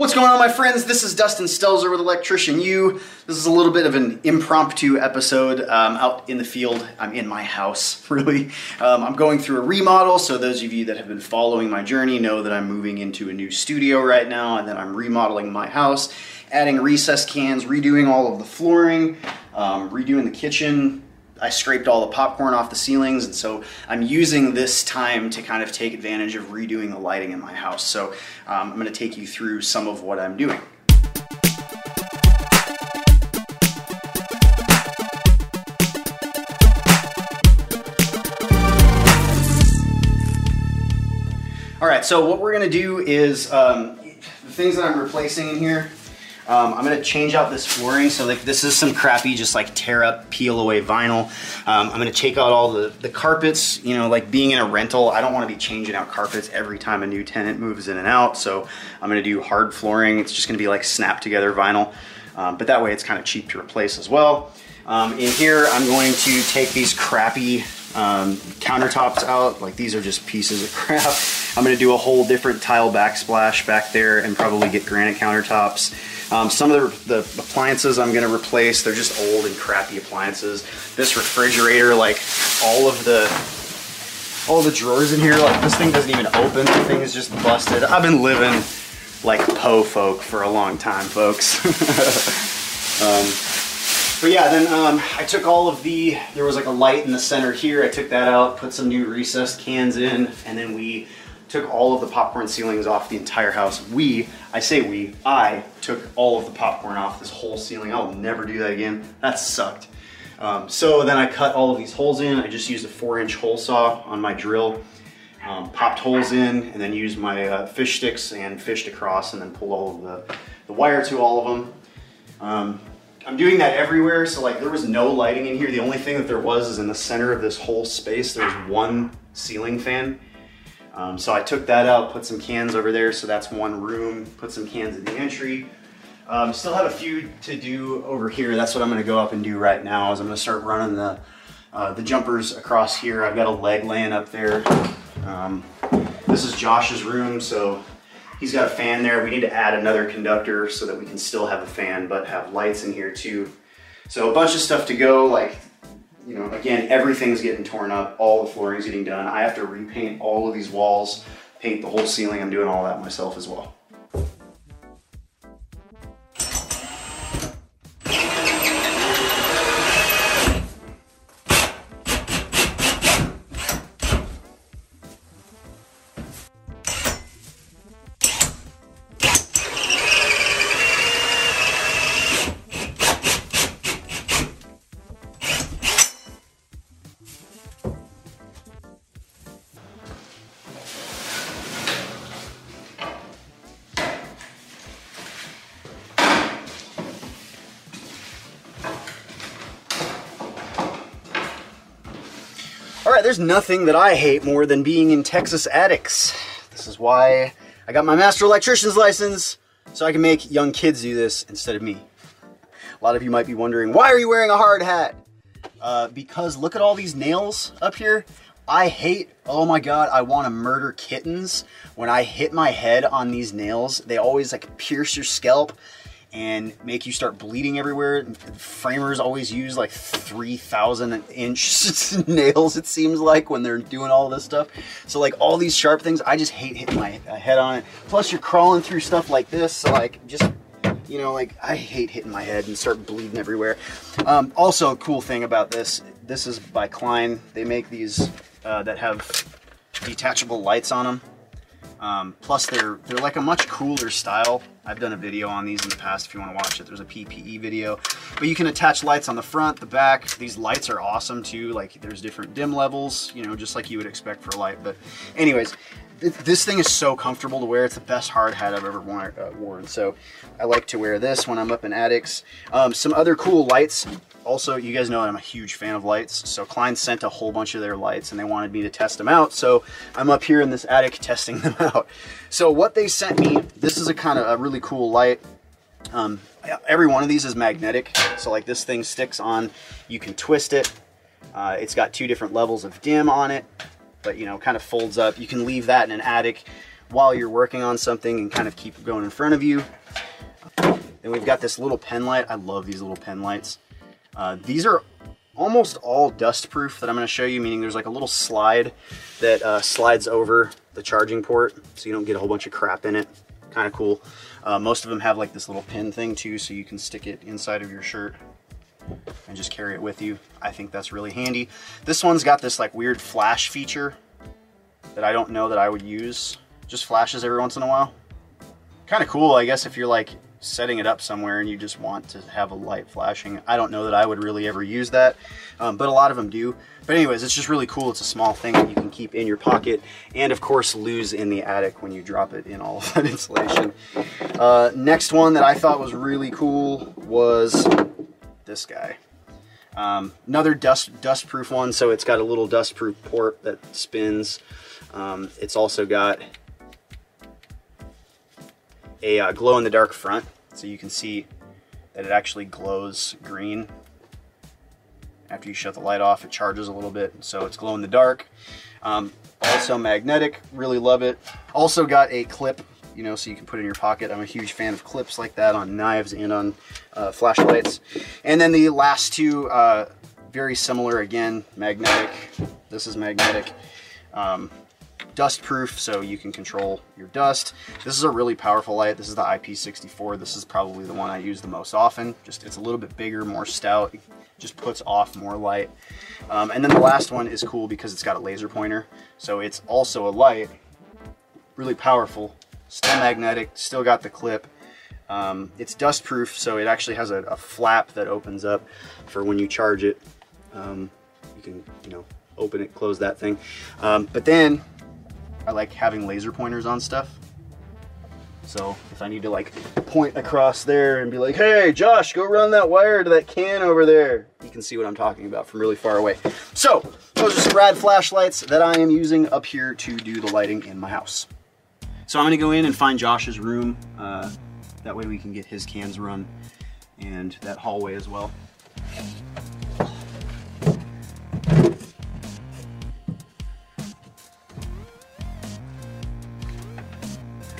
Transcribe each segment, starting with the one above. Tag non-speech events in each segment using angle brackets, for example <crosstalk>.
What's going on, my friends? This is Dustin Stelzer with Electrician U. This is a little bit of an impromptu episode um, out in the field. I'm in my house, <laughs> really. Um, I'm going through a remodel, so those of you that have been following my journey know that I'm moving into a new studio right now, and then I'm remodeling my house, adding recess cans, redoing all of the flooring, um, redoing the kitchen, I scraped all the popcorn off the ceilings, and so I'm using this time to kind of take advantage of redoing the lighting in my house. So um, I'm to take you through some of what I'm doing. All right, so what we're to do is um, the things that I'm replacing in here um, I'm gonna change out this flooring. So like this is some crappy, just like tear up, peel away vinyl. Um, I'm gonna take out all the, the carpets, you know, like being in a rental, I don't wanna be changing out carpets every time a new tenant moves in and out. So I'm gonna do hard flooring. It's just gonna be like snap together vinyl. Um, but that way it's kind of cheap to replace as well. Um, in here, I'm going to take these crappy um, countertops out. Like these are just pieces of <laughs> crap. I'm gonna do a whole different tile backsplash back there and probably get granite countertops. Um, some of the, the, appliances I'm gonna replace, they're just old and crappy appliances. This refrigerator, like all of the all the drawers in here, like this thing doesn't even open, the thing is just busted. I've been living like po folk for a long time, folks. <laughs> um, but yeah, then um, I took all of the, there was like a light in the center here, I took that out, put some new recessed cans in, and then we took all of the popcorn ceilings off the entire house. We, I say we, I took all of the popcorn off this whole ceiling. I'll never do that again. That sucked. Um, so then I cut all of these holes in. I just used a four inch hole saw on my drill, um, popped holes in, and then used my uh, fish sticks and fished across and then pulled all of the, the wire to all of them. Um, I'm doing that everywhere, so like there was no lighting in here. The only thing that there was is in the center of this whole space, there's one ceiling fan um, so I took that out, put some cans over there, so that's one room, put some cans in the entry. Um, still have a few to do over here. That's what I'm gonna go up and do right now is I'm gonna start running the, uh, the jumpers across here. I've got a leg laying up there. Um, this is Josh's room, so he's got a fan there. We need to add another conductor so that we can still have a fan, but have lights in here too. So a bunch of stuff to go, like you know, again, everything's getting torn up, all the flooring's getting done. I have to repaint all of these walls, paint the whole ceiling. I'm doing all that myself as well. There's nothing that I hate more than being in Texas attics. This is why I got my master electrician's license, so I can make young kids do this instead of me. A lot of you might be wondering, why are you wearing a hard hat? Uh, because look at all these nails up here. I hate, oh my God, I want to murder kittens. When I hit my head on these nails, they always like pierce your scalp and make you start bleeding everywhere. Framers always use like 3,000 inch <laughs> nails, it seems like, when they're doing all this stuff. So, like, all these sharp things, I just hate hitting my head on it. Plus, you're crawling through stuff like this, so like, just you know, like I hate hitting my head and start bleeding everywhere. Um, also, a cool thing about this, this is by Klein. They make these uh, that have detachable lights on them. Um, plus, they're they're like a much cooler style. I've done a video on these in the past if you want to watch it. There's a PPE video. But you can attach lights on the front, the back. These lights are awesome too. Like there's different dim levels, you know, just like you would expect for a light. But anyways, this thing is so comfortable to wear. It's the best hard hat I've ever uh, worn. So I like to wear this when I'm up in attics. Um, some other cool lights. Also, you guys know I'm a huge fan of lights. So Klein sent a whole bunch of their lights and they wanted me to test them out. So I'm up here in this attic <laughs> testing them out. So what they sent me, this is a kind of a really cool light. Um, every one of these is magnetic. So like this thing sticks on, you can twist it. Uh, it's got two different levels of dim on it but you know, kind of folds up. You can leave that in an attic while you're working on something and kind of keep it going in front of you. Then we've got this little pen light. I love these little pen lights. Uh, these are almost all dust proof that I'm going to show you, meaning there's like a little slide that uh, slides over the charging port so you don't get a whole bunch of crap in it. Kind of cool. Uh, most of them have like this little pin thing too, so you can stick it inside of your shirt and just carry it with you. I think that's really handy. This one's got this like weird flash feature that I don't know that I would use. Just flashes every once in a while. Kind of cool, I guess, if you're like setting it up somewhere and you just want to have a light flashing. I don't know that I would really ever use that, um, but a lot of them do. But anyways, it's just really cool. It's a small thing that you can keep in your pocket and of course lose in the attic when you drop it in all of that <laughs> insulation. Uh, next one that I thought was really cool was this guy. Um, another dust dust proof one, so it's got a little dust proof port that spins. Um, it's also got a uh, glow in the dark front, so you can see that it actually glows green. After you shut the light off, it charges a little bit, so it's glow in the dark. Um, also magnetic, really love it. Also got a clip, you know, so you can put it in your pocket. I'm a huge fan of clips like that on knives and on uh, flashlights. And then the last two, uh, very similar again, magnetic. This is magnetic. Um, dust proof so you can control your dust. This is a really powerful light. This is the IP64. This is probably the one I use the most often. Just it's a little bit bigger, more stout. It just puts off more light. Um, and then the last one is cool because it's got a laser pointer. So it's also a light, really powerful, still magnetic, still got the clip. Um, it's dust proof, so it actually has a, a, flap that opens up for when you charge it. Um, you can, you know, open it, close that thing. Um, but then I like having laser pointers on stuff. So if I need to like point across there and be like, hey, Josh, go run that wire to that can over there. You can see what I'm talking about from really far away. So those are some rad flashlights that I am using up here to do the lighting in my house. So I'm gonna go in and find Josh's room. Uh, that way we can get his cans run and that hallway as well.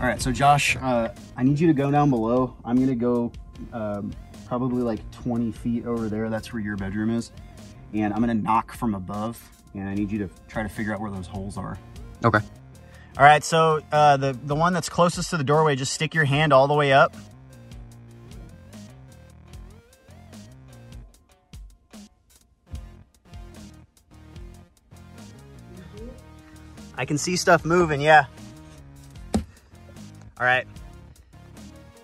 All right, so Josh, uh, I need you to go down below. I'm gonna go um, probably like 20 feet over there. That's where your bedroom is. And I'm gonna knock from above and I need you to try to figure out where those holes are. Okay. All right, so uh, the, the one that's closest to the doorway, just stick your hand all the way up. I can see stuff moving, yeah. All right.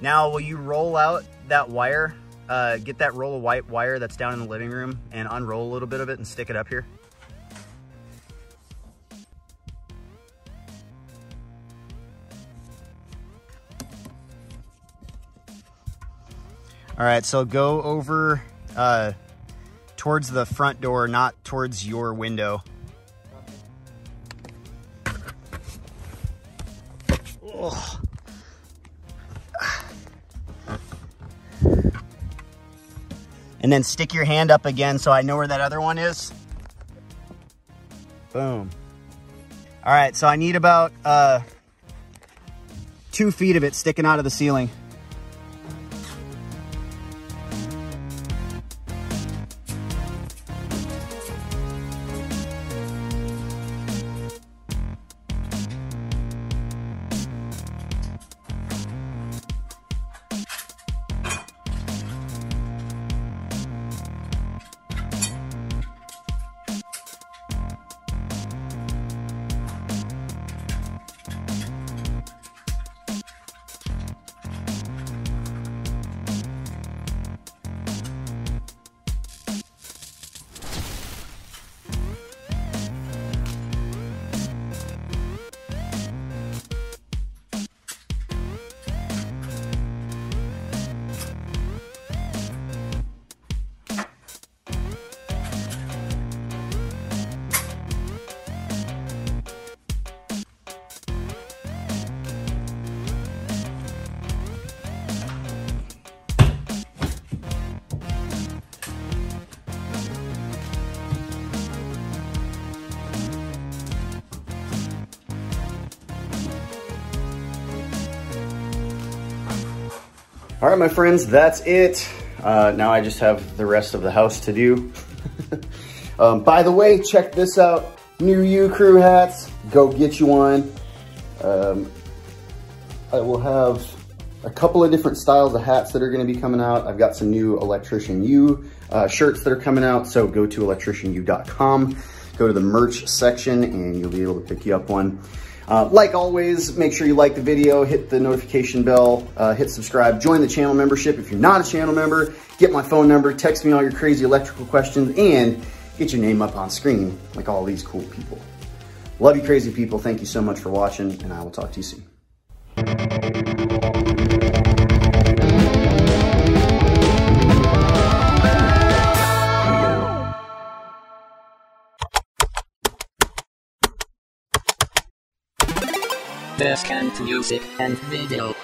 Now, will you roll out that wire? Uh, get that roll of white wire that's down in the living room and unroll a little bit of it and stick it up here. All right, so go over uh, towards the front door, not towards your window. Ugh. And then stick your hand up again so I know where that other one is. Boom. All right, so I need about uh, two feet of it sticking out of the ceiling. All right, my friends, that's it. Uh, now I just have the rest of the house to do. <laughs> um, by the way, check this out. New U crew hats. Go get you one. Um, I will have a couple of different styles of hats that are gonna be coming out. I've got some new Electrician U uh, shirts that are coming out. So go to electricianu.com, go to the merch section and you'll be able to pick you up one. Uh, like always, make sure you like the video, hit the notification bell, uh, hit subscribe, join the channel membership. If you're not a channel member, get my phone number, text me all your crazy electrical questions, and get your name up on screen like all these cool people. Love you crazy people. Thank you so much for watching, and I will talk to you soon. Descant Music and Video.